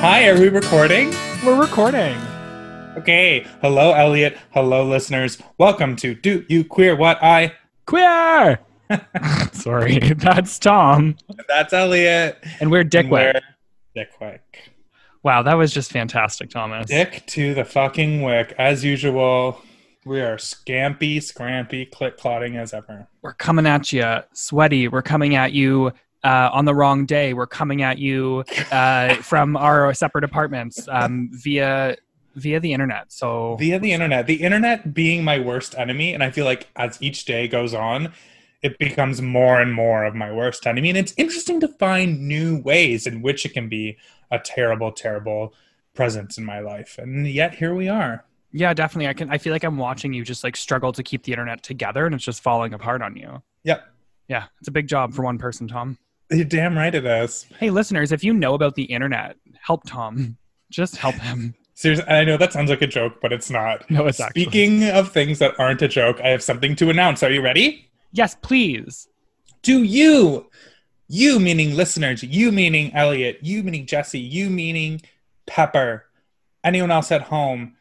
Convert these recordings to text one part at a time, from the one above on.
Hi, are we recording? We're recording. Okay. Hello, Elliot. Hello, listeners. Welcome to Do You Queer What I? Queer! Sorry, that's Tom. That's Elliot. And we're Dick Wick. Dick Wick. Wow, that was just fantastic, Thomas. Dick to the fucking wick. As usual, we are scampy, scrampy, click clotting as ever. We're coming at you sweaty. We're coming at you uh, on the wrong day. We're coming at you uh, from our separate apartments um, via via the internet. So Via the internet. The internet being my worst enemy, and I feel like as each day goes on, it becomes more and more of my worst enemy. And it's interesting to find new ways in which it can be a terrible, terrible presence in my life. And yet here we are. yeah, definitely. I can. I feel like I'm watching you just like struggle to keep the internet together, and it's just falling apart on you. Yep. Yeah, it's a big job for one person, Tom. You're damn right it is. Hey, listeners, if you know about the internet, help Tom. Just help him. Seriously, I know that sounds like a joke, but it's not. No, it's actually. Speaking of things that aren't a joke, I have something to announce. Are you ready? Yes, please. Do you, you meaning listeners, you meaning Elliot, you meaning Jesse, you meaning Pepper, anyone else at home,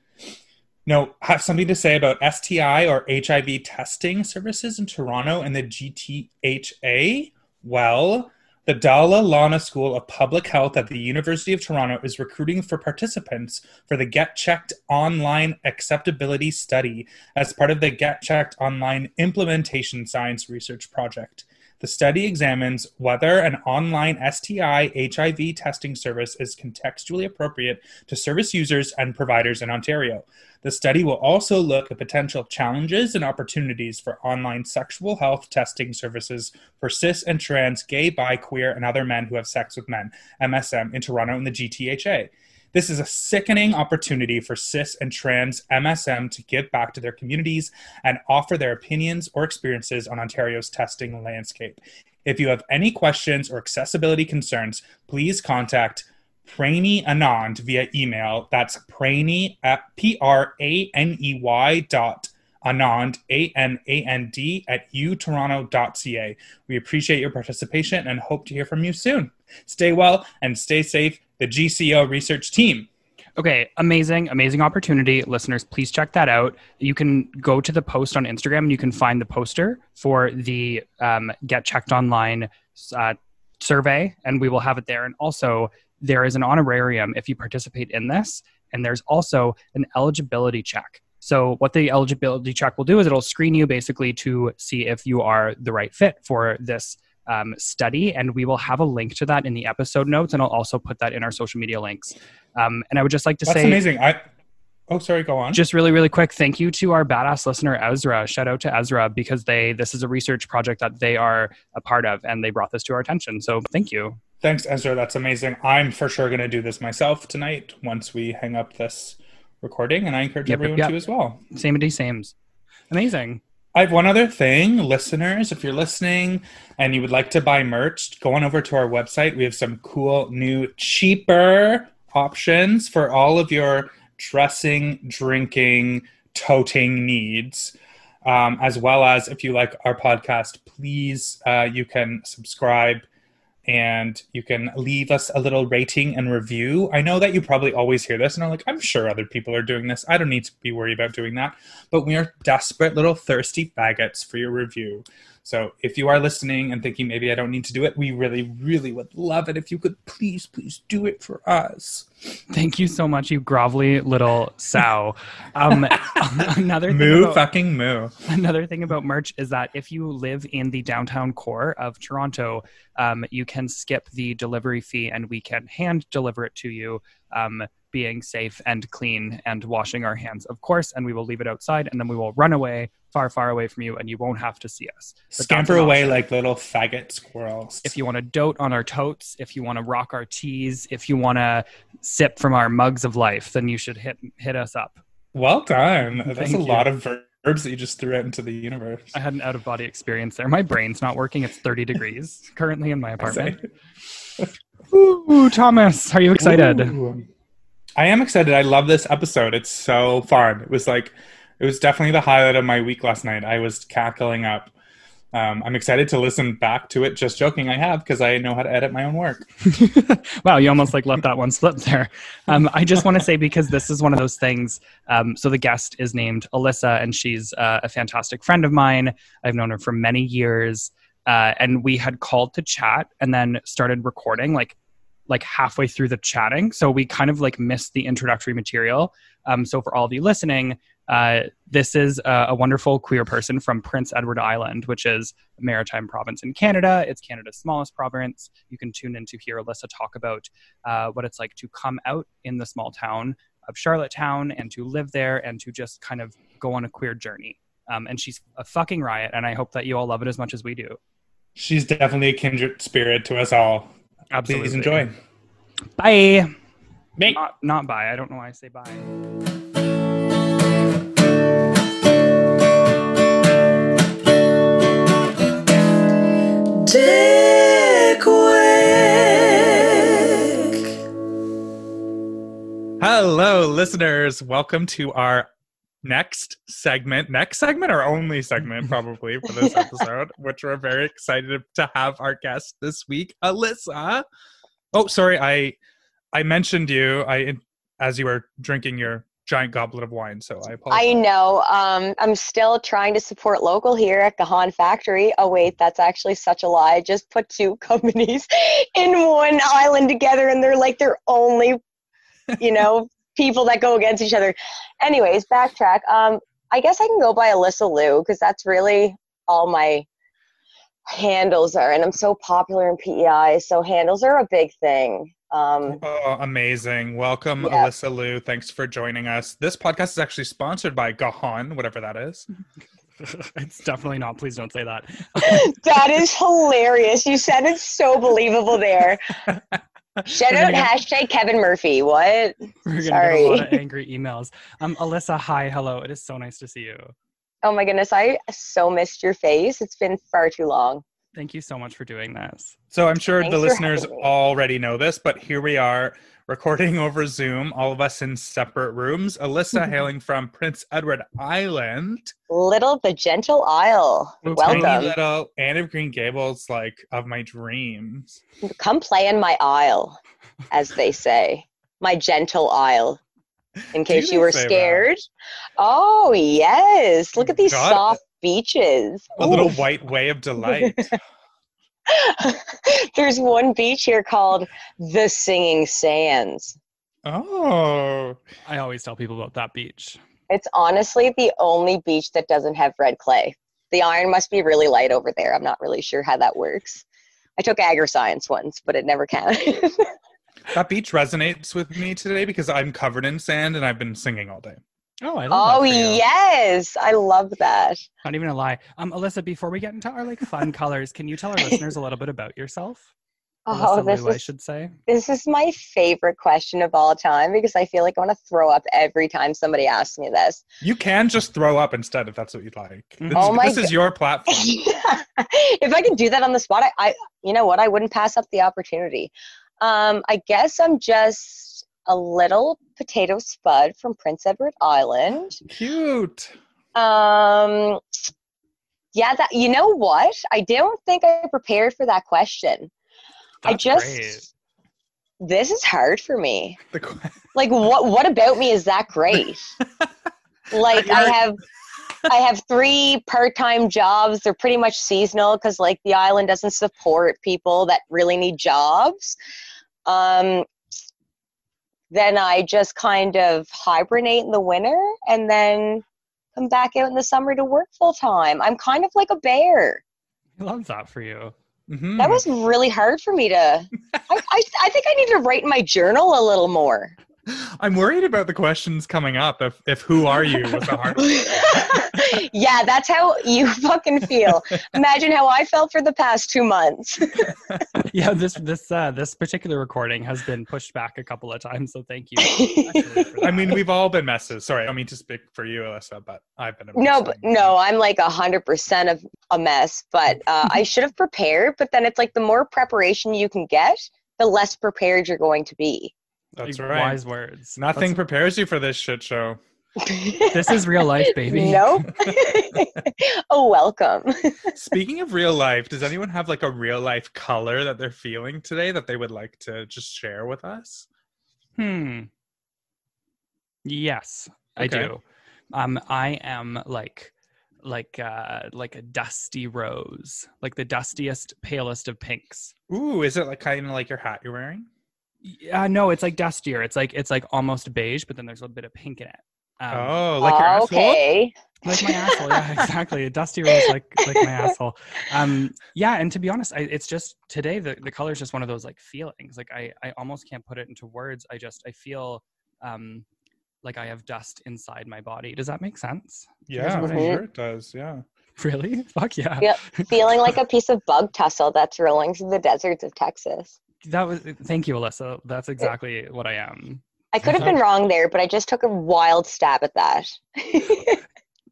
no, have something to say about STI or HIV testing services in Toronto and the GTHA? Well, the Dalla Lana School of Public Health at the University of Toronto is recruiting for participants for the Get Checked Online Acceptability Study as part of the Get Checked Online Implementation Science Research Project. The study examines whether an online STI HIV testing service is contextually appropriate to service users and providers in Ontario. The study will also look at potential challenges and opportunities for online sexual health testing services for cis and trans, gay, bi, queer, and other men who have sex with men, MSM, in Toronto and the GTHA. This is a sickening opportunity for cis and trans MSM to give back to their communities and offer their opinions or experiences on Ontario's testing landscape. If you have any questions or accessibility concerns, please contact Praney Anand via email. That's Praney at P R A N E Y dot Anand, A N A N D, at utoronto.ca. We appreciate your participation and hope to hear from you soon. Stay well and stay safe. The GCO research team. Okay, amazing, amazing opportunity. Listeners, please check that out. You can go to the post on Instagram and you can find the poster for the um, Get Checked Online uh, survey, and we will have it there. And also, there is an honorarium if you participate in this, and there's also an eligibility check. So, what the eligibility check will do is it'll screen you basically to see if you are the right fit for this um, study, and we will have a link to that in the episode notes, and I'll also put that in our social media links. Um, and I would just like to That's say, amazing. I oh sorry, go on. just really, really quick, thank you to our badass listener Ezra. Shout out to Ezra because they this is a research project that they are a part of, and they brought this to our attention. So, thank you. Thanks, Ezra. That's amazing. I'm for sure going to do this myself tonight once we hang up this recording, and I encourage Yep, everyone yep. to as well. Same day, sames. Amazing. I have one other thing, listeners. If you're listening and you would like to buy merch, go on over to our website. We have some cool, new, cheaper options for all of your dressing, drinking, toting needs. Um, as well as if you like our podcast, please, uh, you can subscribe and you can leave us a little rating and review. I know that you probably always hear this and are like, I'm sure other people are doing this. I don't need to be worried about doing that. But we are desperate little thirsty faggots for your review. So if you are listening and thinking maybe I don't need to do it, we really, really would love it if you could please, please do it for us. Thank you so much, you grovelly little sow. Um, another thing Moo about- fucking moo. Another thing about merch is that if you live in the downtown core of Toronto, um, you can skip the delivery fee and we can hand deliver it to you, um, being safe and clean and washing our hands, of course. And we will leave it outside and then we will run away far, far away from you and you won't have to see us. But Scamper away option. like little faggot squirrels. If you want to dote on our totes, if you want to rock our teas, if you want to sip from our mugs of life, then you should hit hit us up. well done. That's Thank a you. lot of verbs that you just threw out into the universe. I had an out of body experience there. My brain's not working. It's 30 degrees currently in my apartment. Ooh, Thomas, are you excited? Ooh. I am excited. I love this episode. It's so fun. It was like, it was definitely the highlight of my week last night. I was cackling up Um, I'm excited to listen back to it. Just joking, I have because I know how to edit my own work. wow, you almost like let that one slip there. Um, I just want to say because this is one of those things. Um, so the guest is named Alyssa, and she's uh, a fantastic friend of mine. I've known her for many years, uh, and we had called to chat and then started recording like like halfway through the chatting. So we kind of like missed the introductory material. Um, so for all of you listening, uh, this is a, a, wonderful queer person from Prince Edward Island, which is a maritime province in Canada. It's Canada's smallest province. You can tune in to hear Alyssa talk about uh, what it's like to come out in the small town of Charlottetown and to live there and to just kind of go on a queer journey. Um, and she's a fucking riot, and I hope that you all love it as much as we do. She's definitely a kindred spirit to us all. Absolutely. Please enjoy. Bye. Bye. Not, not bye. I don't know why I say bye. Dick Hello, listeners. Welcome to our next segment, next segment or only segment probably for this episode, which we're very excited to have our guest this week, Alyssa. Oh, sorry, I I mentioned you I as you were drinking your giant goblet of wine, so I apologize. I know. Um, I'm still trying to support local here at Gahan Factory. Oh wait, that's actually such a lie. I just put two companies in one island together, and they're like they're only, you know, people that go against each other. Anyways, backtrack. Um, I guess I can go by Alyssa Lou because that's really all my handles are, and I'm so popular in PEI, so handles are a big thing. Um, oh, amazing. Welcome, yeah. Alyssa Lou. Thanks for joining us. This podcast is actually sponsored by Gahan, whatever that is. it's definitely not. Please don't say that. that is hilarious. You said it so believable there. Shout out get, hashtag Kevin Murphy. What? We're gonna Sorry. get a lot of angry emails. Um, Alyssa, hi, hello. It is so nice to see you. Oh my goodness, I so missed your face. It's been far too long. Thank you so much for doing this. So I'm sure Thanks the listeners already know this, but here we are recording over Zoom, all of us in separate rooms. Alyssa hailing from Prince Edward Island. Little the Gentle Isle. Welcome. Tiny little Anne of Green Gables, like of my dreams. Come play in my isle, as they say. My gentle isle. In case you were scared. That? Oh yes. Look at these God. soft beaches. A Ooh. little white way of delight. There's one beach here called the Singing Sands. Oh. I always tell people about that beach. It's honestly the only beach that doesn't have red clay. The iron must be really light over there. I'm not really sure how that works. I took agri science once, but it never counted. that beach resonates with me today because I'm covered in sand and I've been singing all day. Oh, I love that. Oh yes, I love that. Not even a lie. Um, Alyssa, before we get into our like fun colors, can you tell our listeners a little bit about yourself? Oh, Alyssa this Lou, is, I should say. This is my favorite question of all time because I feel like I want to throw up every time somebody asks me this. You can just throw up instead if that's what you'd like. Mm-hmm. This, oh my this is your platform. if I can do that on the spot, I, I, you know what, I wouldn't pass up the opportunity. Um, I guess I'm just a little potato spud from Prince Edward Island. Cute. Um, yeah, that you know what? I don't think I prepared for that question. That's I just great. this is hard for me. like what what about me is that great? like I have I have three part-time jobs. They're pretty much seasonal because like the island doesn't support people that really need jobs. Um, then I just kind of hibernate in the winter and then come back out in the summer to work full time. I'm kind of like a bear. I love that for you. Mm-hmm. That was really hard for me to. I, I, I think I need to write in my journal a little more. I'm worried about the questions coming up. If if who are you was a hard. Yeah, that's how you fucking feel. Imagine how I felt for the past two months. yeah, this this uh, this particular recording has been pushed back a couple of times, so thank you. I mean, we've all been messes. Sorry, I don't mean to speak for you, Alyssa, but I've been. A mess. No, but no, I'm like a hundred percent of a mess. But uh, I should have prepared. But then it's like the more preparation you can get, the less prepared you're going to be. That's right. Wise words. Nothing That's... prepares you for this shit show. This is real life, baby. Nope. oh, welcome. Speaking of real life, does anyone have like a real life color that they're feeling today that they would like to just share with us? Hmm. Yes, okay. I do. Um, I am like like uh like a dusty rose, like the dustiest, palest of pinks. Ooh, is it like kind of like your hat you're wearing? Yeah, no, it's like dustier. It's like it's like almost beige, but then there's a little bit of pink in it. Um, oh, like your okay. asshole? Like my asshole, yeah, exactly. A dusty rose, like like my asshole. Um, yeah, and to be honest, I, it's just today the the color is just one of those like feelings. Like I I almost can't put it into words. I just I feel um like I have dust inside my body. Does that make sense? Yeah, for sure it does. Yeah. Really? Fuck yeah. Yep. Feeling like a piece of bug tussle that's rolling through the deserts of Texas. That was thank you, Alyssa. That's exactly what I am. I could have been wrong there, but I just took a wild stab at that.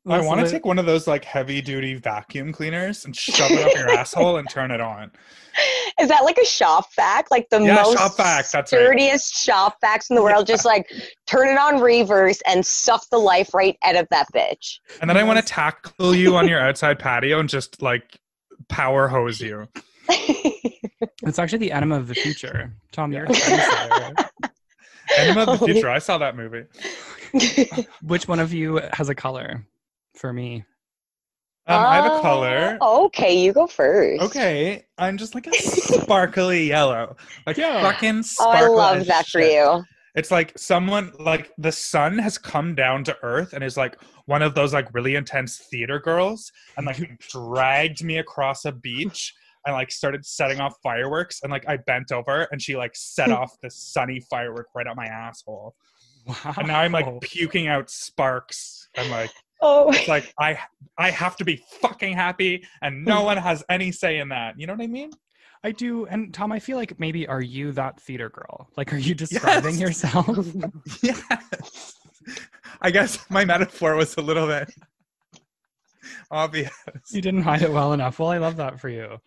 I want to take one of those like heavy duty vacuum cleaners and shove it up your asshole and turn it on. Is that like a shop vac? Like the yeah, most shop vac. That's sturdiest right. shop vacs in the world. Yeah. Just like turn it on reverse and suck the life right out of that bitch. And then I want to tackle you on your outside patio and just like power hose you. it's actually the enema of the future. Tom, you're Enema of the future. I saw that movie. Which one of you has a color? for me? Um, I have a color. Uh, okay, you go first. Okay, I'm just like a sparkly yellow, like yeah. fucking sparkly. Oh, I love that shit. for you. It's like someone like the sun has come down to earth and is like one of those like really intense theater girls and like dragged me across a beach and like started setting off fireworks and like I bent over and she like set hmm. off the sunny firework right out my asshole. Wow. And now I'm like puking out sparks and like Oh, it's like I I have to be fucking happy, and no hmm. one has any say in that. You know what I mean? I do. And Tom, I feel like maybe are you that theater girl? Like, are you describing yes. yourself? yes. I guess my metaphor was a little bit obvious. You didn't hide it well enough. Well, I love that for you.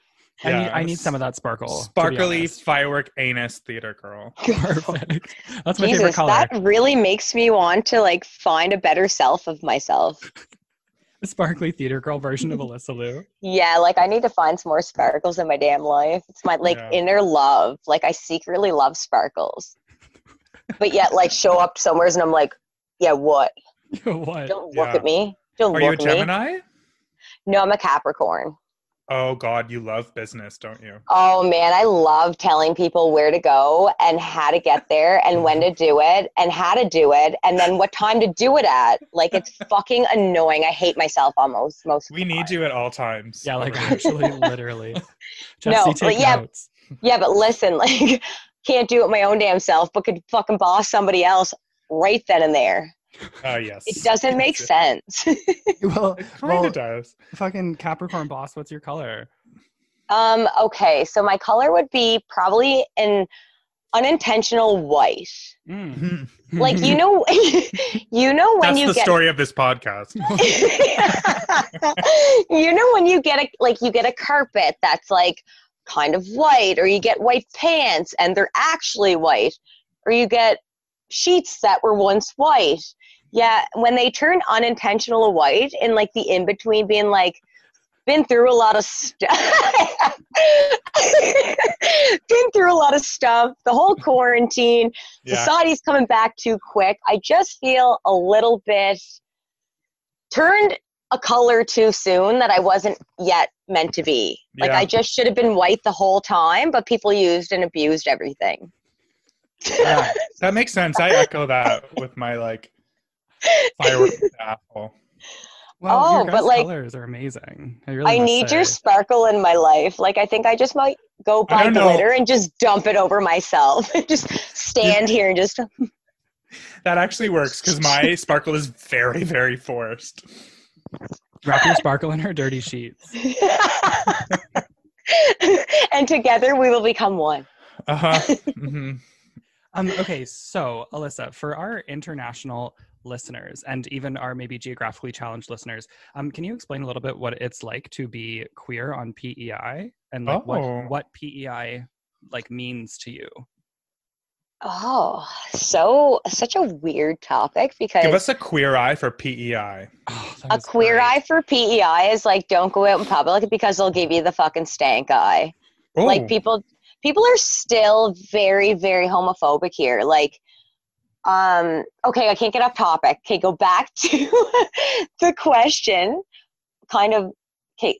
Yeah, I need, I need some of that sparkle. Sparkly firework anus theater girl. Perfect. That's my Jesus, favorite color. That really makes me want to like find a better self of myself. the sparkly theater girl version of Alyssa Lou. Yeah, like I need to find some more sparkles in my damn life. It's my like yeah. inner love. Like I secretly love sparkles. but yet like show up somewhere and I'm like, yeah, what? what? Don't look yeah. at me. Don't Are look you a Gemini? Me. No, I'm a Capricorn. Oh God, you love business, don't you? Oh man, I love telling people where to go and how to get there and when to do it and how to do it and then what time to do it at. Like it's fucking annoying. I hate myself almost most. We need you at all times. Yeah, like actually, literally. Jesse, no, but yeah, notes. yeah, but listen, like can't do it my own damn self, but could fucking boss somebody else right then and there. Oh uh, yes. It doesn't make sense. well, it kind of does. Fucking Capricorn boss, what's your color? Um. Okay, so my color would be probably an unintentional white. Mm. like you know, you know when That's you the get story of this podcast. you know when you get a like you get a carpet that's like kind of white, or you get white pants and they're actually white, or you get sheets that were once white yeah, when they turn unintentional white and like the in between being like, been through a lot of stuff. been through a lot of stuff. The whole quarantine, yeah. society's coming back too quick. I just feel a little bit turned a color too soon that I wasn't yet meant to be. Like yeah. I just should have been white the whole time, but people used and abused everything. Yeah, that makes sense. I echo that with my like fireworks apple. Well, oh, but like colors are amazing. I, really I need say. your sparkle in my life. Like I think I just might go buy glitter know. and just dump it over myself. just stand here and just. that actually works because my sparkle is very, very forced. Wrap your sparkle in her dirty sheets. and together we will become one. Uh huh. Mm-hmm. Um, okay, so Alyssa, for our international listeners and even our maybe geographically challenged listeners. Um, can you explain a little bit what it's like to be queer on PEI and like oh. what what PEI like means to you? Oh, so such a weird topic because give us a queer eye for PEI. Oh, a queer great. eye for PEI is like don't go out in public because they'll give you the fucking stank eye. Ooh. Like people, people are still very, very homophobic here. Like, um, okay, I can't get off topic. Okay, go back to the question. Kind of, okay,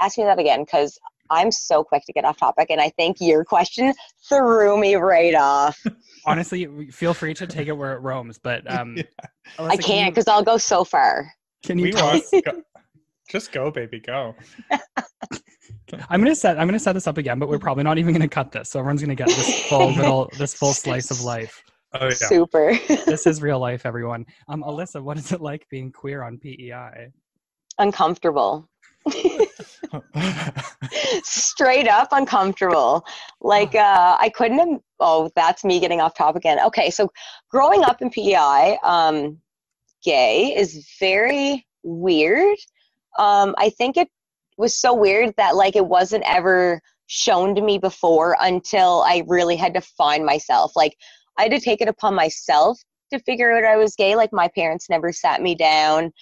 ask me that again because I'm so quick to get off topic, and I think your question threw me right off. Honestly, feel free to take it where it roams, but um, yeah. Alyssa, I can't because I'll go so far. Can you go, just go, baby, go? I'm gonna set I'm gonna set this up again, but we're probably not even gonna cut this, so everyone's gonna get this full little this full slice of life. Oh yeah, super. this is real life, everyone. Um, Alyssa, what is it like being queer on PEI? Uncomfortable. straight up uncomfortable like uh i couldn't have oh that's me getting off topic again okay so growing up in pei um gay is very weird um i think it was so weird that like it wasn't ever shown to me before until i really had to find myself. Like i had to take it upon myself to figure out i was gay. Like my parents never sat me down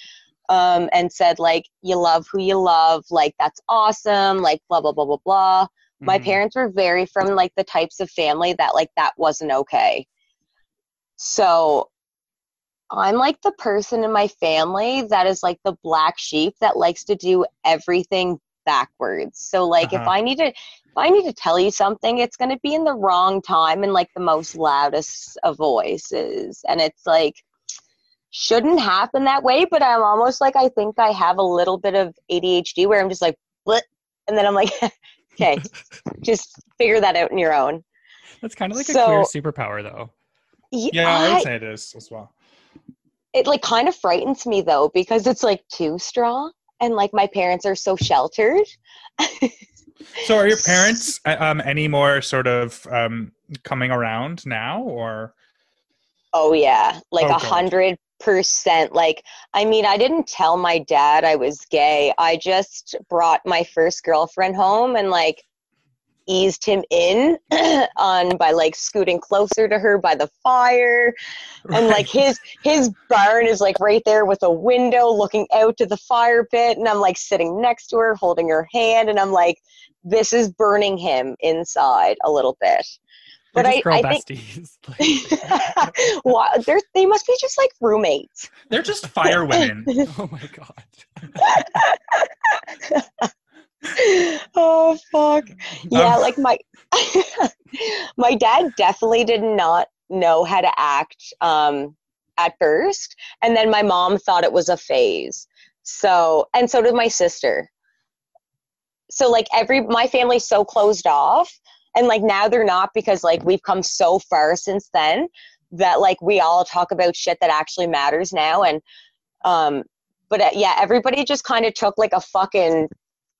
um, and said like you love who you love. Like that's awesome. Like blah blah blah blah blah. Mm-hmm. my parents were very from like the types of family that like that wasn't okay. So i'm like the person in my family that is like the black sheep that likes to do everything backwards so like uh-huh. if i need to if i need to tell you something it's going to be in the wrong time and like the most loudest of voices and it's like shouldn't happen that way, but I'm almost like I think I have a little bit of ADHD where I'm just like, what? And then I'm like, okay, just figure that out on your own. That's kind of like so, a queer superpower, though. Yeah, I, I would say it is as well. It like kind of frightens me though because it's like too strong, and like my parents are so sheltered. so, are your parents uh, um, any more sort of um, coming around now, or? Oh yeah, like a hundred percent like i mean i didn't tell my dad i was gay i just brought my first girlfriend home and like eased him in on by like scooting closer to her by the fire right. and like his his barn is like right there with a window looking out to the fire pit and i'm like sitting next to her holding her hand and i'm like this is burning him inside a little bit but I, I besties. think wow, they're, they must be just like roommates. They're just fire women. oh my god. oh fuck. Yeah, um, like my my dad definitely did not know how to act um, at first, and then my mom thought it was a phase. So, and so did my sister. So like every my family's so closed off and like now they're not because like we've come so far since then that like we all talk about shit that actually matters now and um but uh, yeah everybody just kind of took like a fucking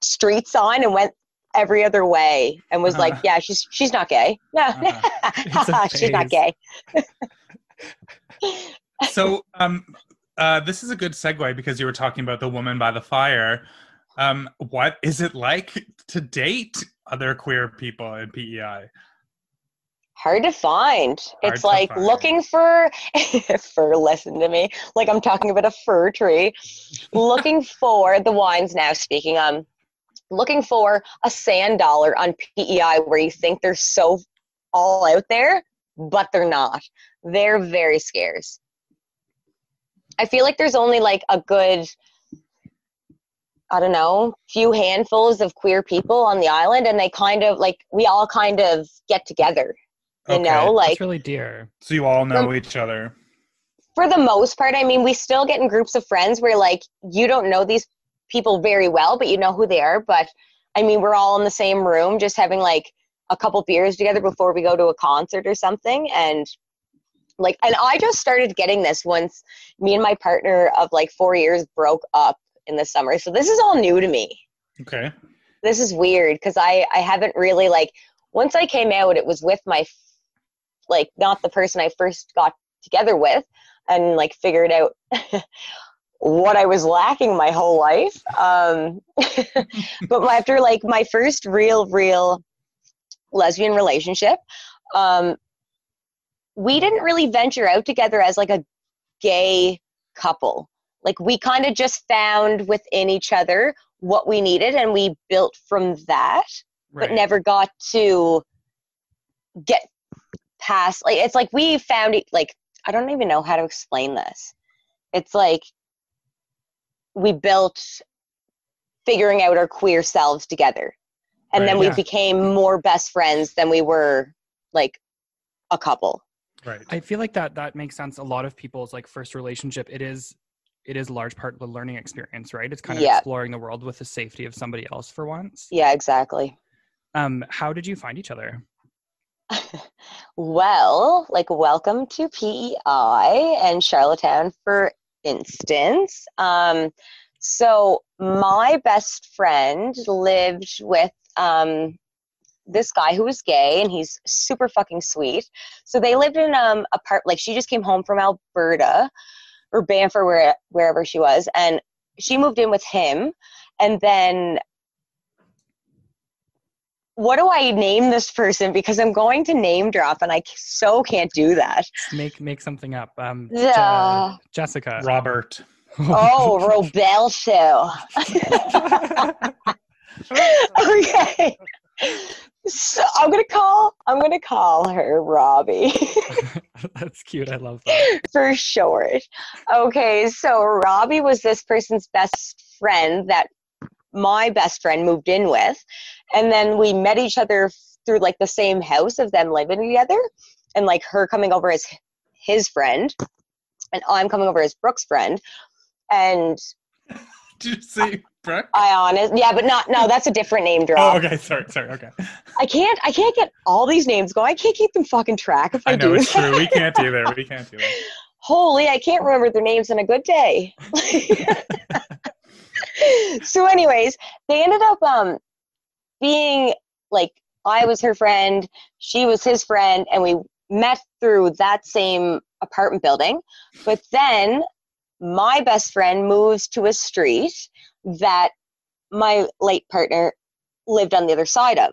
street sign and went every other way and was uh-huh. like yeah she's she's not gay no uh-huh. she's not gay so um uh this is a good segue because you were talking about the woman by the fire um what is it like to date other queer people in PEI? Hard to find. Hard it's to like find. looking for fur. Listen to me, like I'm talking about a fir tree. looking for the wines now. Speaking um, looking for a sand dollar on PEI where you think they're so all out there, but they're not. They're very scarce. I feel like there's only like a good I don't know, few handfuls of queer people on the island, and they kind of like we all kind of get together. You okay. know, like That's really dear. So you all know each other. For the most part, I mean, we still get in groups of friends where like you don't know these people very well, but you know who they are. But I mean, we're all in the same room, just having like a couple beers together before we go to a concert or something, and like and i just started getting this once me and my partner of like four years broke up in the summer. So this is all new to me. Okay. This is weird because I I haven't really like once I came out, it was with my like not the person I first got together with, and like figured out what I was lacking my whole life. Um, but after like my first real real lesbian relationship, um, we didn't really venture out together as like a gay couple. Like we kind of just found within each other what we needed and we built from that, right. but never got to get past like it's like we found it like I don't even know how to explain this. It's like we built figuring out our queer selves together. And right, then we yeah. became more best friends than we were like a couple. Right. I feel like that that makes sense. A lot of people's like first relationship, it is it is large part of the learning experience, right? It's kind of yeah. exploring the world with the safety of somebody else for once. Yeah, exactly. Um, how did you find each other? well, like welcome to PEI and Charlottetown, for instance. Um, so my best friend lived with um, this guy who was gay and he's super fucking sweet. So they lived in um a part like she just came home from Alberta or Banff or where, wherever she was and she moved in with him and then what do I name this person? Because I'm going to name drop, and I so can't do that. Make make something up. Um, yeah. Je- Jessica, Robert. Oh, Roberto. okay. So I'm gonna call. I'm gonna call her Robbie. That's cute. I love that. For short. Okay, so Robbie was this person's best friend that my best friend moved in with, and then we met each other through like the same house of them living together, and like her coming over as his friend, and I'm coming over as Brooke's friend, and. Did you say Brooke? I honest, yeah, but not no. That's a different name drop. Oh, okay. Sorry, sorry. Okay. I can't. I can't get all these names going. I can't keep them fucking track if I, I know do. it's true. We can't either. We can't either. Holy, I can't remember their names in a good day. so, anyways, they ended up um being like I was her friend, she was his friend, and we met through that same apartment building. But then my best friend moves to a street that my late partner lived on the other side of.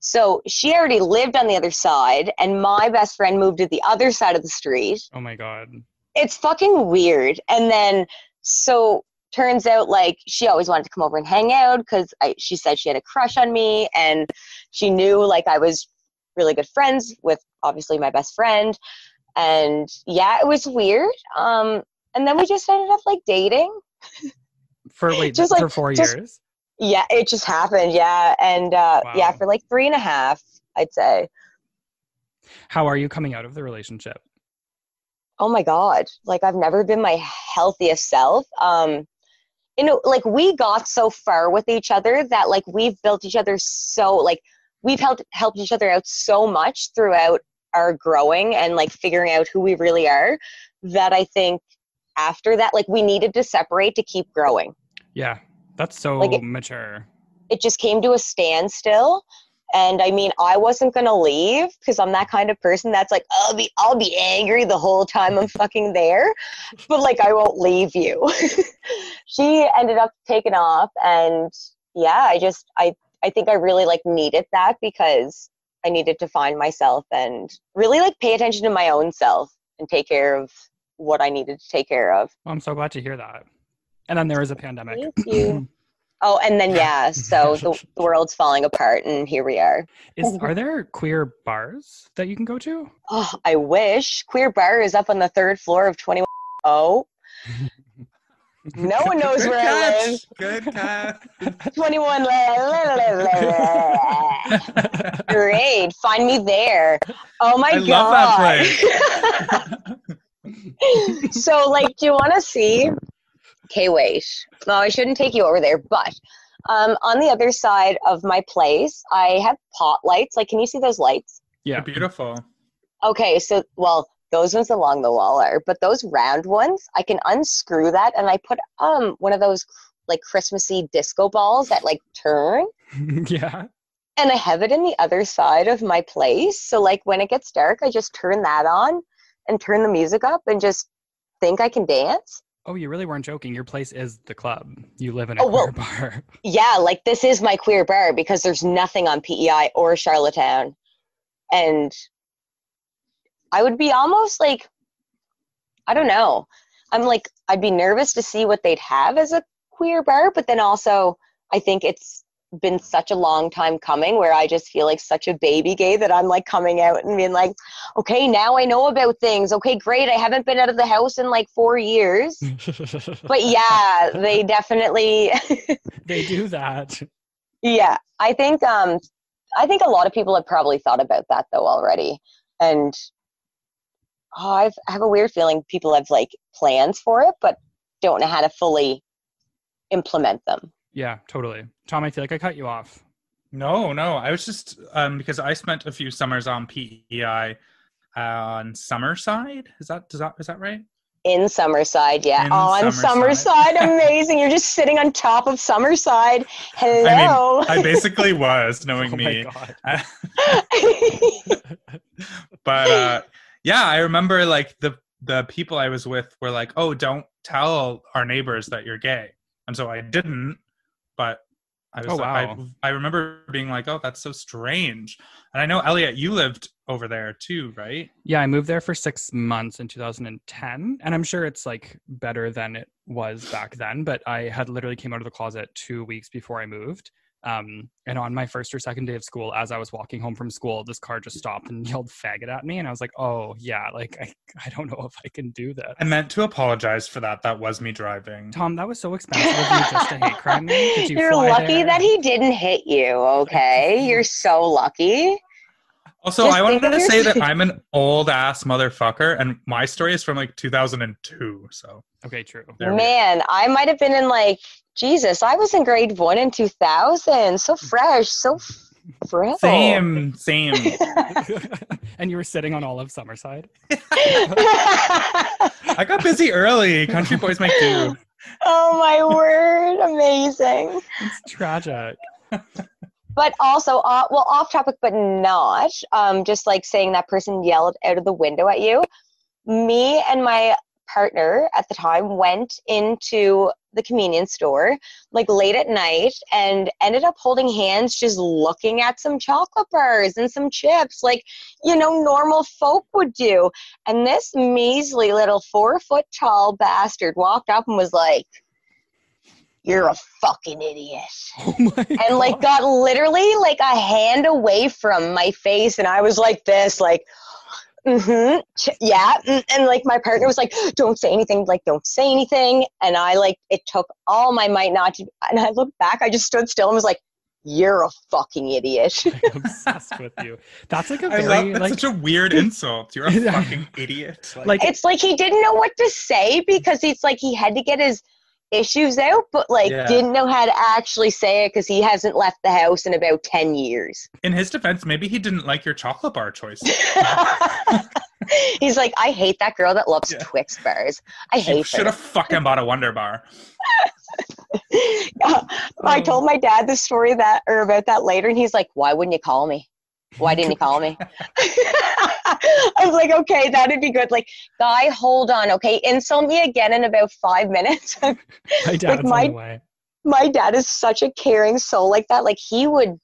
So she already lived on the other side, and my best friend moved to the other side of the street. Oh my God. It's fucking weird. And then, so turns out like she always wanted to come over and hang out because she said she had a crush on me, and she knew like I was really good friends with obviously my best friend. And yeah, it was weird. Um, and then we just ended up like dating. For wait, just like, for four just, years? Yeah, it just happened. Yeah. And uh, wow. yeah, for like three and a half, I'd say. How are you coming out of the relationship? Oh my God. Like I've never been my healthiest self. Um, you know, like we got so far with each other that like we've built each other so like we've helped helped each other out so much throughout our growing and like figuring out who we really are that I think after that like we needed to separate to keep growing. Yeah that's so like it, mature. it just came to a standstill and i mean i wasn't gonna leave because i'm that kind of person that's like i'll be i'll be angry the whole time i'm fucking there but like i won't leave you she ended up taking off and yeah i just i i think i really like needed that because i needed to find myself and really like pay attention to my own self and take care of what I needed to take care of. Well, I'm so glad to hear that. And then there was a pandemic. Thank you. oh, and then yeah, so the, the, world's falling apart, and here we are. Is are there queer bars that you can go to? Oh, I wish. Queer bar is up on the third floor of Twenty One. Oh. No one knows Good where catch. I live. Good catch. 21. Great. Find me there. Oh my I god. Love that place. so, like, do you want to see? Okay, wait. No, I shouldn't take you over there, but um, on the other side of my place, I have pot lights. Like, can you see those lights? Yeah, beautiful. Okay, so well, those ones along the wall are, but those round ones, I can unscrew that and I put um one of those like Christmassy disco balls that like turn. yeah. And I have it in the other side of my place. So like when it gets dark, I just turn that on and turn the music up and just think I can dance. Oh, you really weren't joking. Your place is the club. You live in a oh, queer well, bar. Yeah, like this is my queer bar because there's nothing on PEI or Charlottetown. And I would be almost like, I don't know. I'm like, I'd be nervous to see what they'd have as a queer bar, but then also I think it's been such a long time coming where I just feel like such a baby gay that I'm like coming out and being like, okay, now I know about things. Okay, great. I haven't been out of the house in like four years. but yeah, they definitely they do that. Yeah. I think um I think a lot of people have probably thought about that though already. And oh, I've, I have a weird feeling people have like plans for it, but don't know how to fully implement them. Yeah, totally. Tom, I feel like I cut you off. No, no. I was just um, because I spent a few summers on PEI uh, on Summerside. Is that does that is that right? In Summerside, yeah. In on Summerside. Summerside. amazing. You're just sitting on top of Summerside. Hello. I, mean, I basically was, knowing oh me. but uh, yeah, I remember like the the people I was with were like, "Oh, don't tell our neighbors that you're gay," and so I didn't. But I was, oh, wow. I, I remember being like, "Oh, that's so strange." And I know Elliot, you lived over there too, right? Yeah, I moved there for six months in 2010, and I'm sure it's like better than it was back then. But I had literally came out of the closet two weeks before I moved, um, and on my first or second day of school, as I was walking home from school, this car just stopped and yelled faggot at me. And I was like, oh, yeah, like, I, I don't know if I can do that. I meant to apologize for that. That was me driving. Tom, that was so expensive of you just to hate crime me. Did you You're lucky there? that he didn't hit you, okay? You're so lucky. Also, Just I wanted to say that I'm an old ass motherfucker, and my story is from like 2002. So okay, true. Man, I might have been in like Jesus. I was in grade one in 2000. So fresh, so fresh. Same, same. and you were sitting on all of Summerside. I got busy early. Country boys make do. Oh my word! Amazing. It's tragic but also uh, well off topic but not um, just like saying that person yelled out of the window at you. Me and my partner at the time went into the convenience store like late at night and ended up holding hands just looking at some chocolate bars and some chips like you know normal folk would do. And this measly little four foot tall bastard walked up and was like you're a fucking idiot. Oh and like got literally like a hand away from my face and I was like this like mm-hmm yeah mm, and like my partner was like don't say anything like don't say anything and I like it took all my might not to and I looked back I just stood still and was like you're a fucking idiot. I'm obsessed with you. That's like a very I love, like such a weird insult. You're a fucking idiot. Like, like, it's like he didn't know what to say because it's like he had to get his issues out, but like yeah. didn't know how to actually say it because he hasn't left the house in about 10 years. In his defense, maybe he didn't like your chocolate bar choice. He's like, I hate that girl that loves yeah. Twix bars. I hate Should have fucking bought a Wunderbar. I told oh. my dad the story that or about that later, and he's like, "Why wouldn't you call me?" Why didn't he call me? I was like, okay, that'd be good. Like, guy, hold on. Okay, insult me again in about five minutes. my dad's like my, on the way. My dad is such a caring soul like that. Like, he would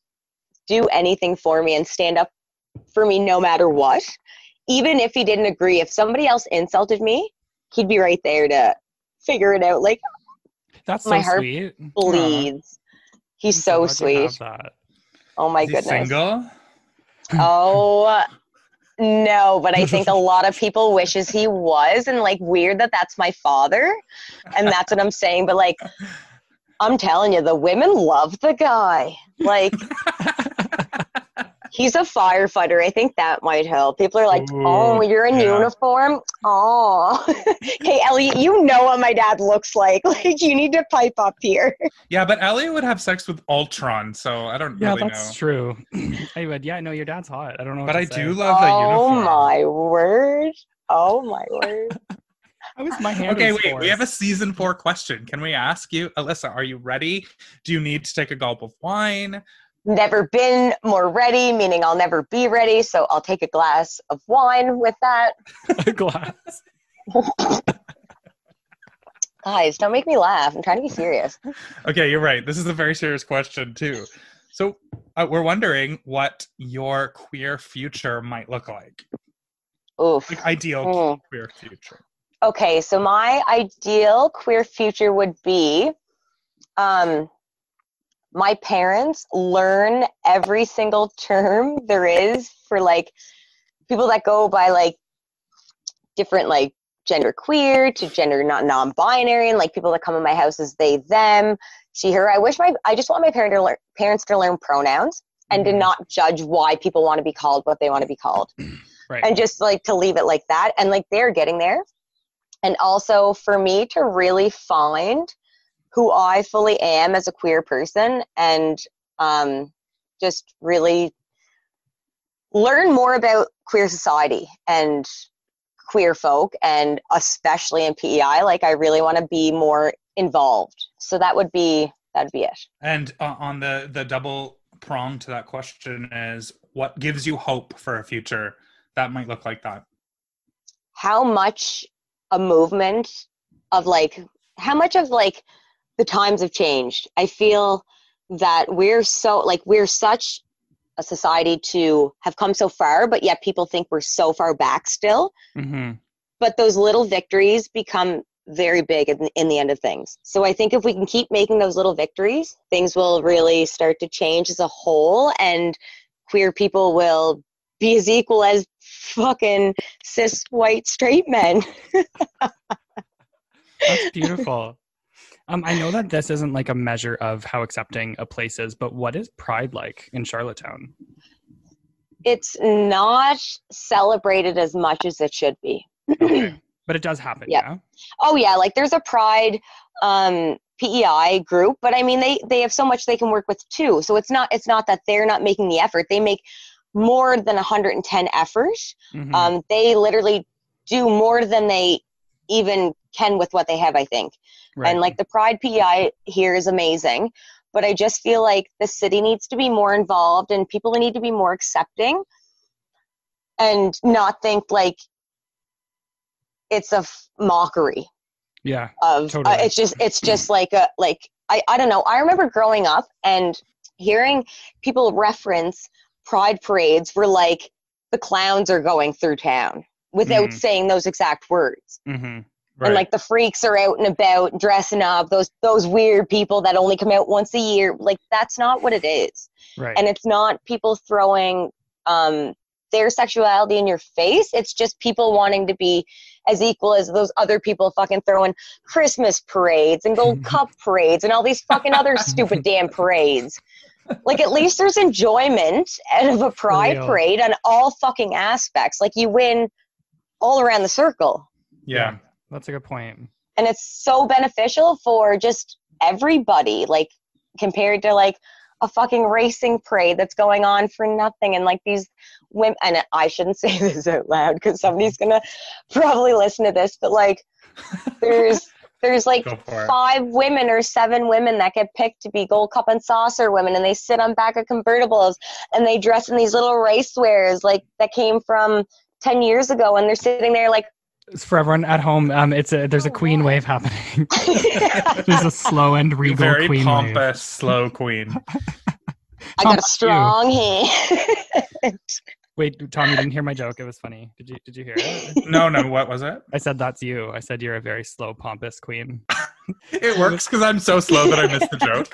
do anything for me and stand up for me no matter what. Even if he didn't agree. If somebody else insulted me, he'd be right there to figure it out. Like, that's my so heart sweet. bleeds. He's so, so sweet. Oh my goodness. Single? Oh no, but I think a lot of people wishes he was and like weird that that's my father. And that's what I'm saying, but like I'm telling you the women love the guy. Like he's a firefighter. I think that might help. People are like, Ooh, "Oh, you're in yeah. uniform." Oh, hey Elliot, you know what my dad looks like. Like you need to pipe up here. Yeah, but Elliot would have sex with Ultron, so I don't yeah, really that's true. I would. Yeah, I know your dad's hot. I don't know. But I say. do love oh, that uniform. Oh my word! Oh my word! I was my hand. Okay, wait. Forced. We have a season four question. Can we ask you, Alyssa? Are you ready? Do you need to take a gulp of wine? Never been more ready, meaning I'll never be ready. So I'll take a glass of wine with that. a glass. Guys, don't make me laugh. I'm trying to be serious. Okay, you're right. This is a very serious question, too. So uh, we're wondering what your queer future might look like. Oof. Like ideal mm. queer future. Okay, so my ideal queer future would be um my parents learn every single term there is for like people that go by like different like gender queer to gender not non-binary and like people that come in my house as they them she her i wish my i just want my parent to learn, parents to learn pronouns and to mm-hmm. not judge why people want to be called what they want to be called right. and just like to leave it like that and like they're getting there and also for me to really find who i fully am as a queer person and um, just really learn more about queer society and queer folk and especially in PEI like I really want to be more involved. So that would be that'd be it. And uh, on the the double prong to that question is what gives you hope for a future that might look like that? How much a movement of like how much of like the times have changed. I feel that we're so like we're such a society to have come so far, but yet people think we're so far back still. Mm-hmm. But those little victories become very big in, in the end of things. So I think if we can keep making those little victories, things will really start to change as a whole, and queer people will be as equal as fucking cis white straight men. That's beautiful. Um, I know that this isn't like a measure of how accepting a place is, but what is Pride like in Charlottetown? It's not celebrated as much as it should be. okay. But it does happen, yeah. yeah? Oh yeah, like there's a Pride um, PEI group, but I mean they they have so much they can work with too. So it's not it's not that they're not making the effort. They make more than 110 efforts. Mm-hmm. Um, they literally do more than they even can with what they have. I think. Right. And like the Pride PEI here is amazing, but I just feel like the city needs to be more involved and people need to be more accepting and not think like it's a f- mockery. Yeah. Of uh, totally. uh, it's just it's just like a like I I don't know. I remember growing up and hearing people reference pride parades for like the clowns are going through town without mm-hmm. saying those exact words. Mm-hmm. Right. And like the freaks are out and about dressing up, those those weird people that only come out once a year. Like that's not what it is. Right. And it's not people throwing um, their sexuality in your face. It's just people wanting to be as equal as those other people fucking throwing Christmas parades and gold cup parades and all these fucking other stupid damn parades. Like at least there's enjoyment out of a pride parade on all fucking aspects. Like you win all around the circle. Yeah. That's a good point. And it's so beneficial for just everybody, like compared to like a fucking racing parade that's going on for nothing. And like these women, and I shouldn't say this out loud because somebody's gonna probably listen to this, but like there's there's like five women or seven women that get picked to be gold cup and saucer women and they sit on back of convertibles and they dress in these little race wears like that came from 10 years ago and they're sitting there like for everyone at home, um, it's a there's a queen wave happening. there's a slow and regal Very queen pompous, wave. slow queen. I got a strong hand. Wait, Tom, you didn't hear my joke. It was funny. Did you? Did you hear it? no, no. What was it? I said that's you. I said you're a very slow, pompous queen. it works because I'm so slow that I missed the joke.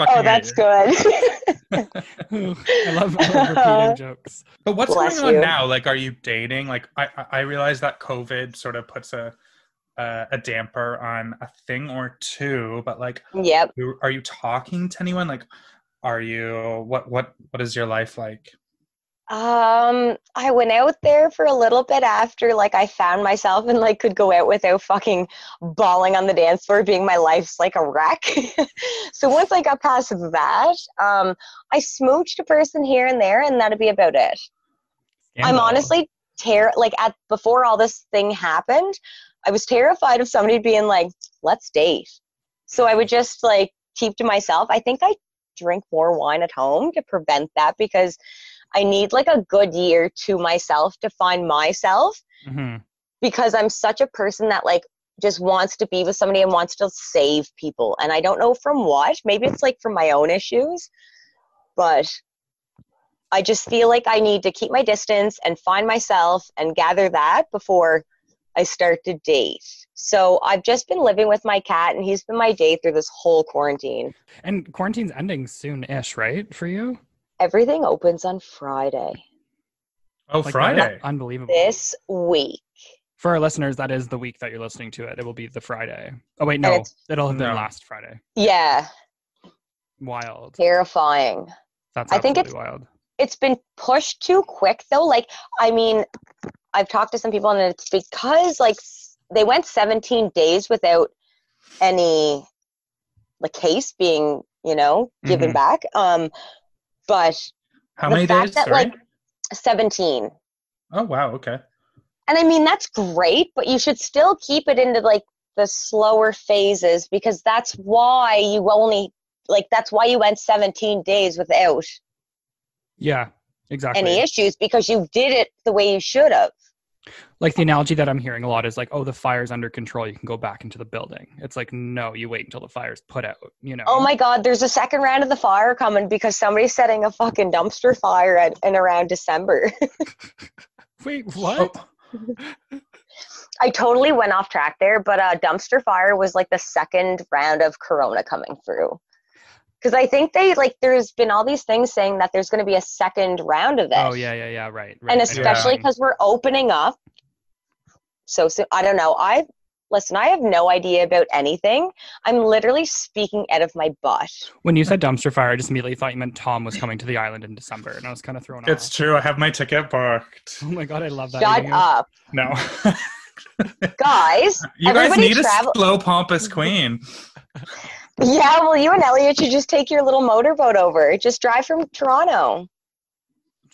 oh, that's good. I love, I love repeating jokes. But what's Bless going on now? Like, are you dating? Like, I I realize that COVID sort of puts a uh, a damper on a thing or two, but like, yep. Are you talking to anyone? Like, are you what what what is your life like? Um, I went out there for a little bit after like I found myself and like could go out without fucking bawling on the dance floor, being my life's like a wreck. so once I got past that, um, I smooched a person here and there, and that'd be about it. I'm honestly ter like at before all this thing happened, I was terrified of somebody being like, "Let's date." So I would just like keep to myself. I think I drink more wine at home to prevent that because I need like a good year to myself to find myself mm-hmm. because I'm such a person that like just wants to be with somebody and wants to save people. And I don't know from what. Maybe it's like from my own issues, but I just feel like I need to keep my distance and find myself and gather that before I start to date. So I've just been living with my cat and he's been my date through this whole quarantine. And quarantine's ending soon ish, right? For you? Everything opens on Friday. Oh, like Friday. Unbelievable. This week. For our listeners, that is the week that you're listening to it. It will be the Friday. Oh wait, no. It'll have been no. last Friday. Yeah. Wild. Terrifying. That's I think it's wild it's been pushed too quick though like i mean i've talked to some people and it's because like they went 17 days without any the case being you know given mm-hmm. back um but how many days that, Sorry? like 17 oh wow okay and i mean that's great but you should still keep it into like the slower phases because that's why you only like that's why you went 17 days without yeah, exactly. Any issues because you did it the way you should have. Like the analogy that I'm hearing a lot is like, oh, the fire's under control. You can go back into the building. It's like, no, you wait until the fire's put out, you know? Oh my God, there's a second round of the fire coming because somebody's setting a fucking dumpster fire at, in around December. wait, what? I totally went off track there, but a uh, dumpster fire was like the second round of Corona coming through because I think they like there's been all these things saying that there's going to be a second round of this. Oh yeah, yeah, yeah, right. right. And especially because yeah. we're opening up. So, so I don't know. I listen. I have no idea about anything. I'm literally speaking out of my butt. When you said dumpster fire, I just immediately thought you meant Tom was coming to the island in December, and I was kind of thrown it's off. It's true. I have my ticket booked. Oh my god, I love that. Shut up. No. guys, you guys need travel- a slow, pompous queen. Yeah, well, you and Elliot should just take your little motorboat over. Just drive from Toronto.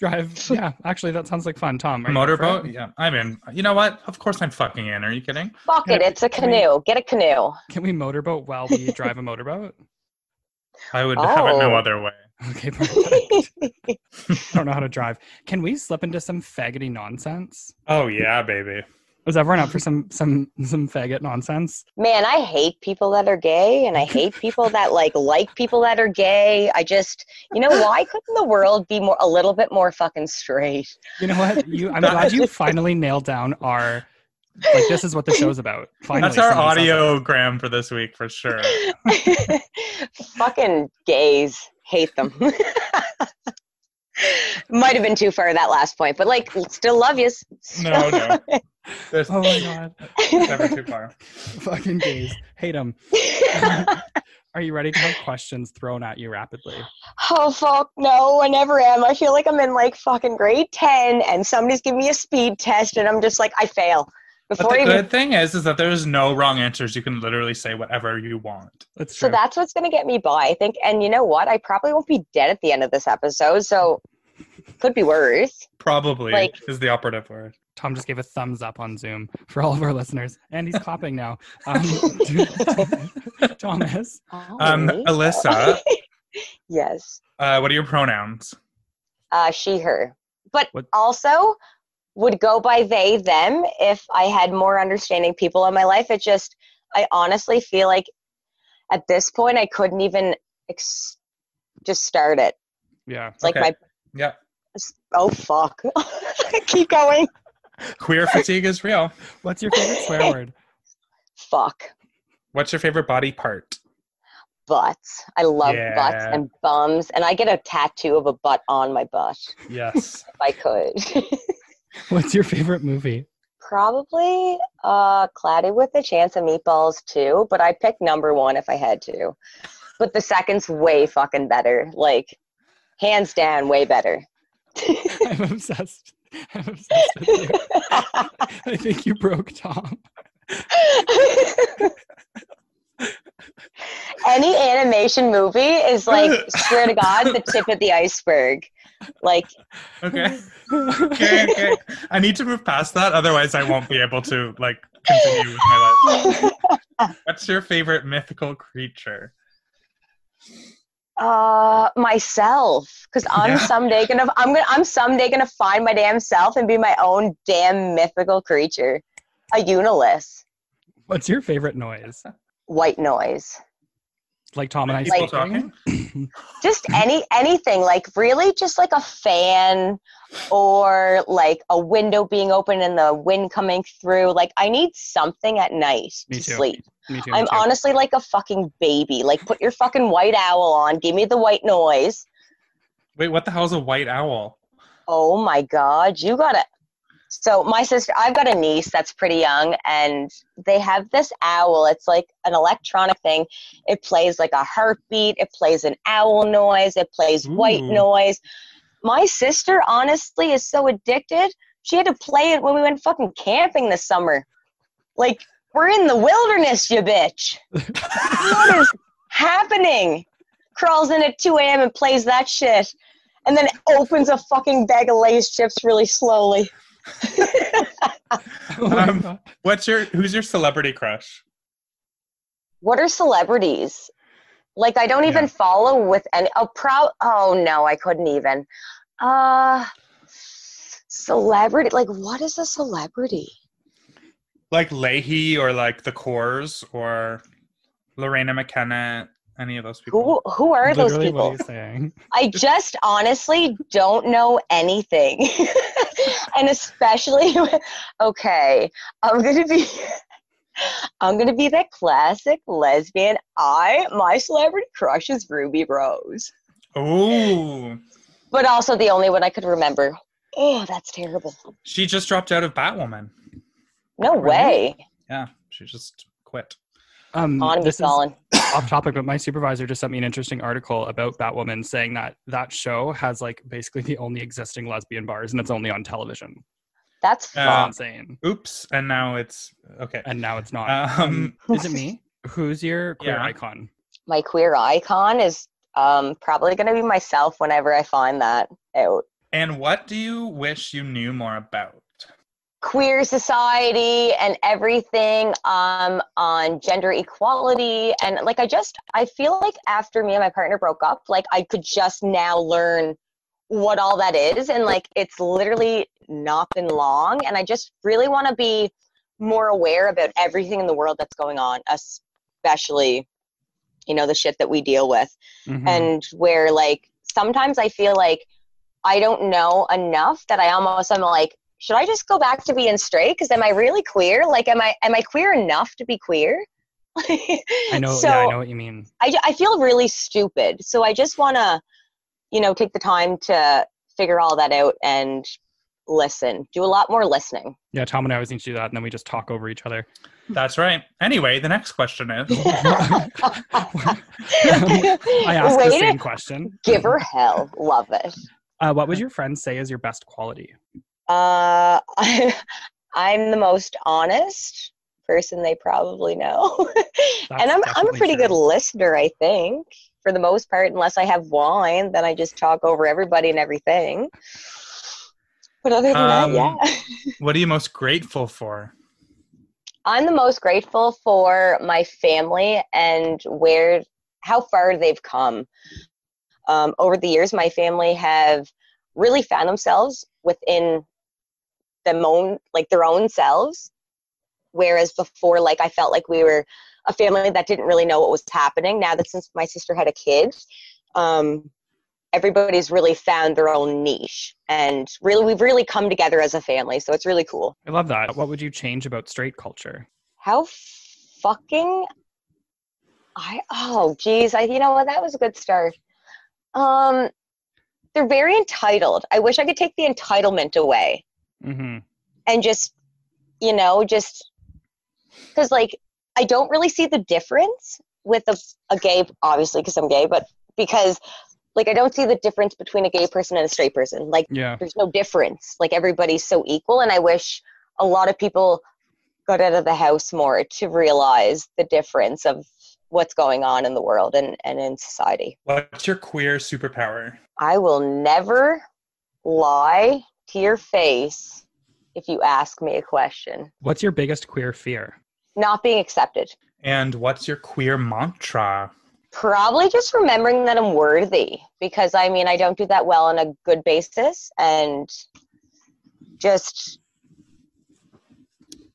Drive, yeah. Actually, that sounds like fun, Tom. Motorboat? Yeah, I'm in. You know what? Of course, I'm fucking in. Are you kidding? Fuck it. It's a canoe. We, Get a canoe. Can we motorboat while we drive a motorboat? I would oh. have it no oh. other way. Okay, perfect. I don't know how to drive. Can we slip into some faggoty nonsense? Oh yeah, baby. Was everyone up for some some some faggot nonsense? Man, I hate people that are gay, and I hate people that like like people that are gay. I just, you know, why couldn't the world be more a little bit more fucking straight? You know what? You, I'm glad you finally nailed down our like this is what the show's about. Finally, That's our audiogram for this week for sure. fucking gays, hate them. Might have been too far that last point, but like, still love you. No, no. There's, oh my god. Never too far. Fucking gays. Hate them. Are you ready to have questions thrown at you rapidly? Oh fuck no, I never am. I feel like I'm in like fucking grade ten and somebody's giving me a speed test and I'm just like I fail. Before but the even... good thing is is that there's no wrong answers. You can literally say whatever you want. That's true. so that's what's gonna get me by, I think. And you know what? I probably won't be dead at the end of this episode, so could be worse. Probably like, is the operative word. Tom just gave a thumbs up on Zoom for all of our listeners, and he's clapping now. Um, Thomas, oh, um, Alyssa. yes. Uh, what are your pronouns? Uh, she, her, but what? also would go by they, them if I had more understanding people in my life. It just, I honestly feel like at this point I couldn't even ex- just start it. Yeah. It's like okay. my. Yeah. Oh fuck! Keep going. Queer fatigue is real. What's your favorite swear word? Fuck. What's your favorite body part? Butts. I love yeah. butts and bums, and I get a tattoo of a butt on my butt. Yes. if I could. What's your favorite movie? Probably uh Cloudy with a Chance of Meatballs too, but I pick number one if I had to. But the second's way fucking better. Like hands down, way better. I'm obsessed. I'm obsessed with you. I think you broke Tom. Any animation movie is like, swear to God, the tip of the iceberg. Like, okay. okay, okay. I need to move past that, otherwise, I won't be able to like continue with my life. What's your favorite mythical creature? uh myself. Because i'm yeah. someday gonna i'm gonna i'm someday gonna find my damn self and be my own damn mythical creature. A unilis what's your favorite noise? White noise like Tom and I People speaking. talking? just any anything like really just like a fan or like a window being open and the wind coming through like i need something at night Me to too. sleep Me too. me i'm too. honestly like a fucking baby like put your fucking white owl on give me the white noise Wait, what the hell is a white owl? oh my god you gotta so my sister i've got a niece that's pretty young and they have this owl. It's like an electronic thing. It plays like a heartbeat. It plays an owl noise. It plays white noise. My sister honestly is so addicted. She had to play it when we went fucking camping this summer. Like we're in the wilderness you bitch. What is happening? Crawls in at 2 a.m and plays that shit. And then opens a fucking bag of Lay's chips really slowly. My Um, What's your who's your celebrity crush? What are celebrities? Like I don't even Yeah. follow with any. Oh, proud. Oh no, I couldn't even. Uh, celebrity. Like what is a celebrity? Like Leahy or like the Corrs or Lorena McKenna, any of those people? Who who are those people? what he's saying. I just honestly don't know anything. and especially okay, I'm going to be I'm going to be that classic lesbian. I my celebrity crush is Ruby Rose. Oh, But also the only one I could remember. Oh, that's terrible. she just dropped out of Batwoman. No Really? way. Yeah, she just quit. Um, On me this is fallen. Off topic, but my supervisor just sent me an interesting article about Batwoman saying that that show has like basically the only existing lesbian bars and it's only on television. That's Uh, insane. Oops, and now it's okay. And now it's not. Um, is it me? Who's your queer Yeah. icon? My queer icon is um, probably going to be myself whenever I find that out. and what do you wish you knew more about? Queer society and everything um on gender equality. And like i just i feel like after me and my partner broke up like i could just now learn what all that is. And like it's literally not been long. And i just really want to be more aware about everything in the world that's going on especially you know the shit that we deal with. Mhm. and where like sometimes I feel like I don't know enough that I almost I'm like, should I just go back to being straight? Because am I really queer? Like, am I am I queer enough to be queer? I know. So yeah, I know what you mean. I, I feel really stupid. So I just want to, you know, take the time to figure all that out and listen. Do a lot more listening. Yeah, Tom and I always need to do that, and then we just talk over each other. That's right. Anyway, the next question is I asked Way the same question. give her hell. Love it. Uh, what would your friends say is your best quality? Uh, I'm the most honest person they probably know, and I'm I'm a pretty good listener. I think for the most part, unless I have wine, then I just talk over everybody and everything. But other than Um, that, yeah. what are you most grateful for? I'm the most grateful for my family and where how far they've come. Um, over the years, my family have really found themselves within them own like their own selves. Whereas before, like I felt like we were a family that didn't really know what was happening. Now that since my sister had a kid, um, everybody's really found their own niche, and really we've really come together as a family. So it's really cool. I love that. What would you change about straight culture? How fucking I oh geez, I you know what that was a good start. Um they're very entitled. I wish I could take the entitlement away hmm and just you know, just cuz like I don't really see the difference with a, a gay obviously because I'm gay, but because like I don't see the difference between a gay person and a straight person. Like Yeah. there's no difference. Like everybody's so equal, and I wish a lot of people got out of the house more to realize the difference of what's going on in the world and, and in society. What's your queer superpower? I will never lie to your face if you ask me a question. What's your biggest queer fear? Not being accepted. And what's your queer mantra? Probably just remembering that I'm worthy because I mean, I don't do that well on a good basis and just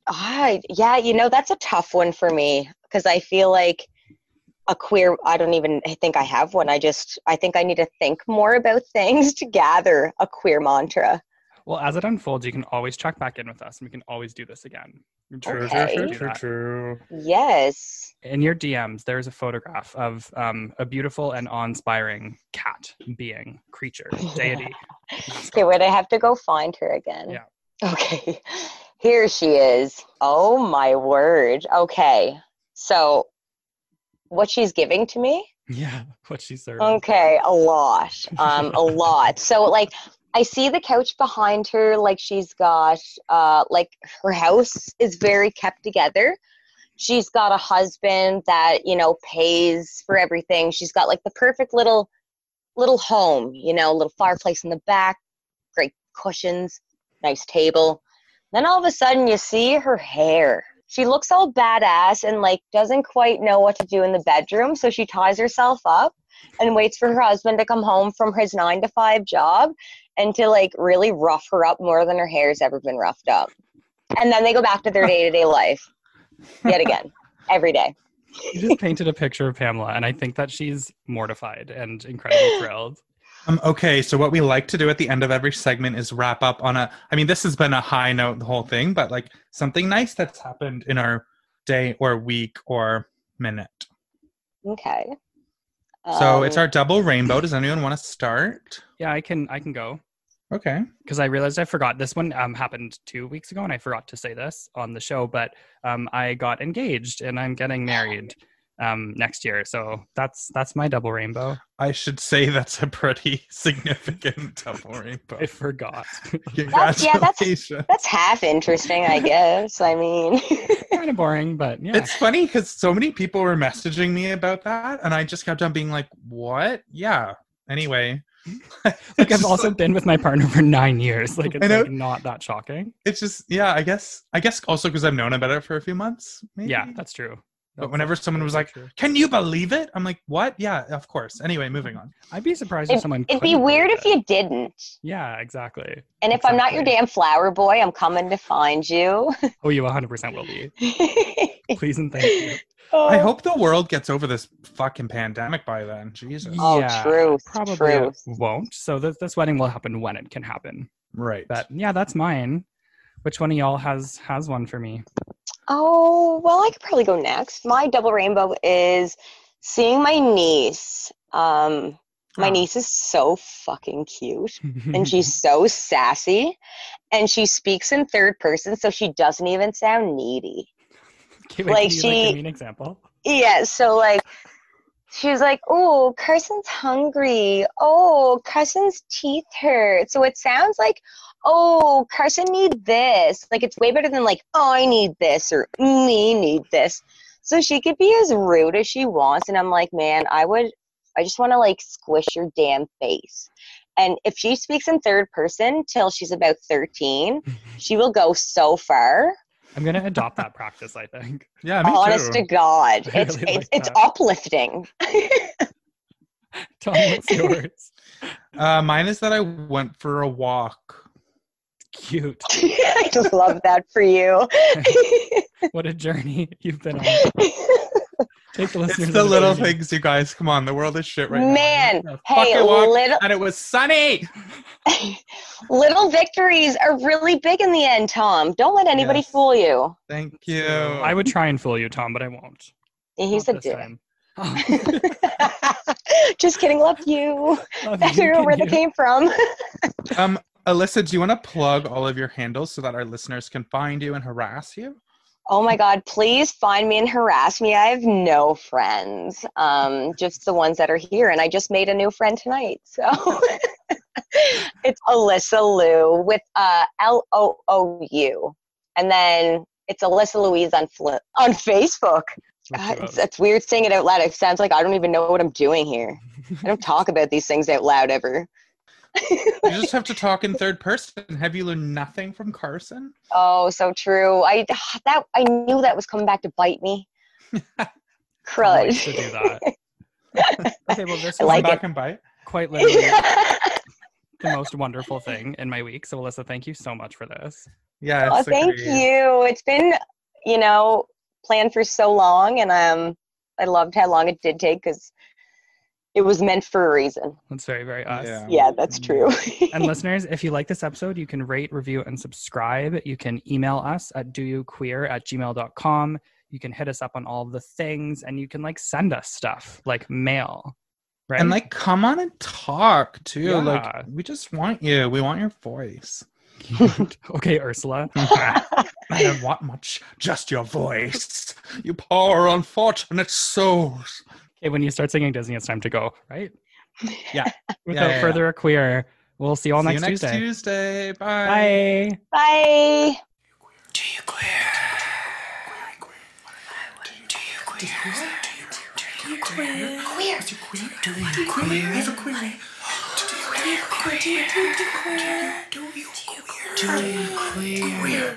I yeah, you know, that's a tough one for me because I feel like a queer i don't even think i have one i just i think i need to think more about things to gather a queer mantra well as it unfolds you can always check back in with us and we can always do this again. True okay. true true true yes. In your dms there's a photograph of um, a beautiful and awe-inspiring cat being creature deity. Okay wait i have to go find her again. Yeah. Okay. Here she is. Oh my word. Okay. So what she's giving to me? Yeah what she's serving. Okay a lot. Um a lot. So like i see the couch behind her like she's got uh like her house is very kept together. She's got a husband that you know pays for everything. She's got like the perfect little little home you know little fireplace in the back great cushions nice table. Then all of a sudden you see her hair. She looks all badass and like doesn't quite know what to do in the bedroom so she ties herself up and waits for her husband to come home from his nine to five job and to like really rough her up more than her hair's ever been roughed up and then they go back to their day-to-day life yet again every day you just painted a picture of pamela and i think that she's mortified and incredibly thrilled um, okay, so what we like to do at the end of every segment is wrap up on a. I mean, this has been a high note the whole thing, but like something nice that's happened in our day or week or minute. Okay. So um, it's our double rainbow. Does anyone want to start? Yeah, I can. I can go. Okay. Because I realized I forgot this one um, happened two weeks ago, and I forgot to say this on the show. But um, I got engaged, and I'm getting married um, next year. So that's that's my double rainbow. I should say that's a pretty significant double rainbow. I forgot. Congratulations. yeah, that's, that's half interesting, I guess. I mean, kind of boring, but yeah. It's funny because so many people were messaging me about that, and I just kept on being like, "What? Yeah." Anyway. like I've also like, been with my partner for nine years. Like it's like not that shocking. It's just yeah, I guess I guess also because I've known about it for a few months. Maybe? Yeah, that's true. But whenever someone was like, "Can you believe it?" I'm like, "What? Yeah, of course." Anyway, moving on. I'd be surprised if someone. It'd be weird if you didn't. Yeah, exactly. And if exactly. I'm not your damn flower boy, I'm coming to find you. oh, you 100% will be. Please and thank you. Oh. I hope the world gets over this fucking pandemic by then. Jesus. Oh, yeah, true. Probably truth. won't. So this, this wedding will happen when it can happen. Right. But yeah, that's mine. Which one of y'all has has one for me? Oh, well, I could probably go next. My double rainbow is seeing my niece. Um, my oh. niece is so fucking cute and she's so sassy and she speaks in third person so she doesn't even sound needy. Can, like she like an example? Yeah, so like she's like, "Oh, Carson's hungry. Oh, Carson's teeth hurt." So it sounds like, "Oh, Carson need this." Like it's way better than like, "Oh, I need this" or "Me need this." So she could be as rude as she wants, and I'm like, man, I would, I just want to like squish your damn face. And if she speaks in third person till she's about 13, mm-hmm. she will go so far. I'm gonna adopt that practice. I think. Yeah, honest too. Honest to God, I it's really it's, it's uplifting. Tell me what's yours. Uh, mine is that I went for a walk. Cute. I just love that for you. what a journey you've been on. Take the listeners. It's the little journey. things, you guys. Come on, the world is shit right Man, now. Man, hey, little and it was sunny. little victories are really big in the end, Tom. Don't let anybody yes. fool you. Thank you. I would try and fool you, Tom, but I won't. He's Not a dick. Just kidding. Love you. Love I don't know where you. that came from. um, Alyssa, do you want to plug all of your handles so that our listeners can find you and harass you? Oh my God, please find me and harass me. I have no friends, um, just the ones that are here. And I just made a new friend tonight. So it's Alyssa Lou with uh, L O O U. And then it's Alyssa Louise on, Fli- on Facebook. God, it's, it's weird saying it out loud. It sounds like I don't even know what I'm doing here. I don't talk about these things out loud ever you just have to talk in third person. Have you learned nothing from Carson? Oh, so true. I that I knew that was coming back to bite me. Crud. to do that. okay, well, this is like back it. and bite. Quite literally the most wonderful thing in my week. So, Alyssa, thank you so much for this. Yeah. Oh, thank you. It's been, you know, planned for so long, and um, I loved how long it did take because it was meant for a reason. That's very, very us. Yeah, yeah that's true. and listeners, if you like this episode, you can rate, review, and subscribe. You can email us at doyouqueer at gmail.com. You can hit us up on all the things and you can like send us stuff like mail. Right? And like come on and talk too. Yeah. Like we just want you. We want your voice. okay, Ursula. I don't want much, just your voice. You poor unfortunate souls. Okay, when you start singing Disney, it's time to go, right? Yeah. Without yeah, yeah, further queer, we'll see you all see next, you next Tuesday. Tuesday. Bye. Bye. Bye. Do you queer? Do you queer? Do you queer? Do you queer? Queer. Do you queer? Do you queer? Do you queer? Do you queer? Do you queer? Do you queer?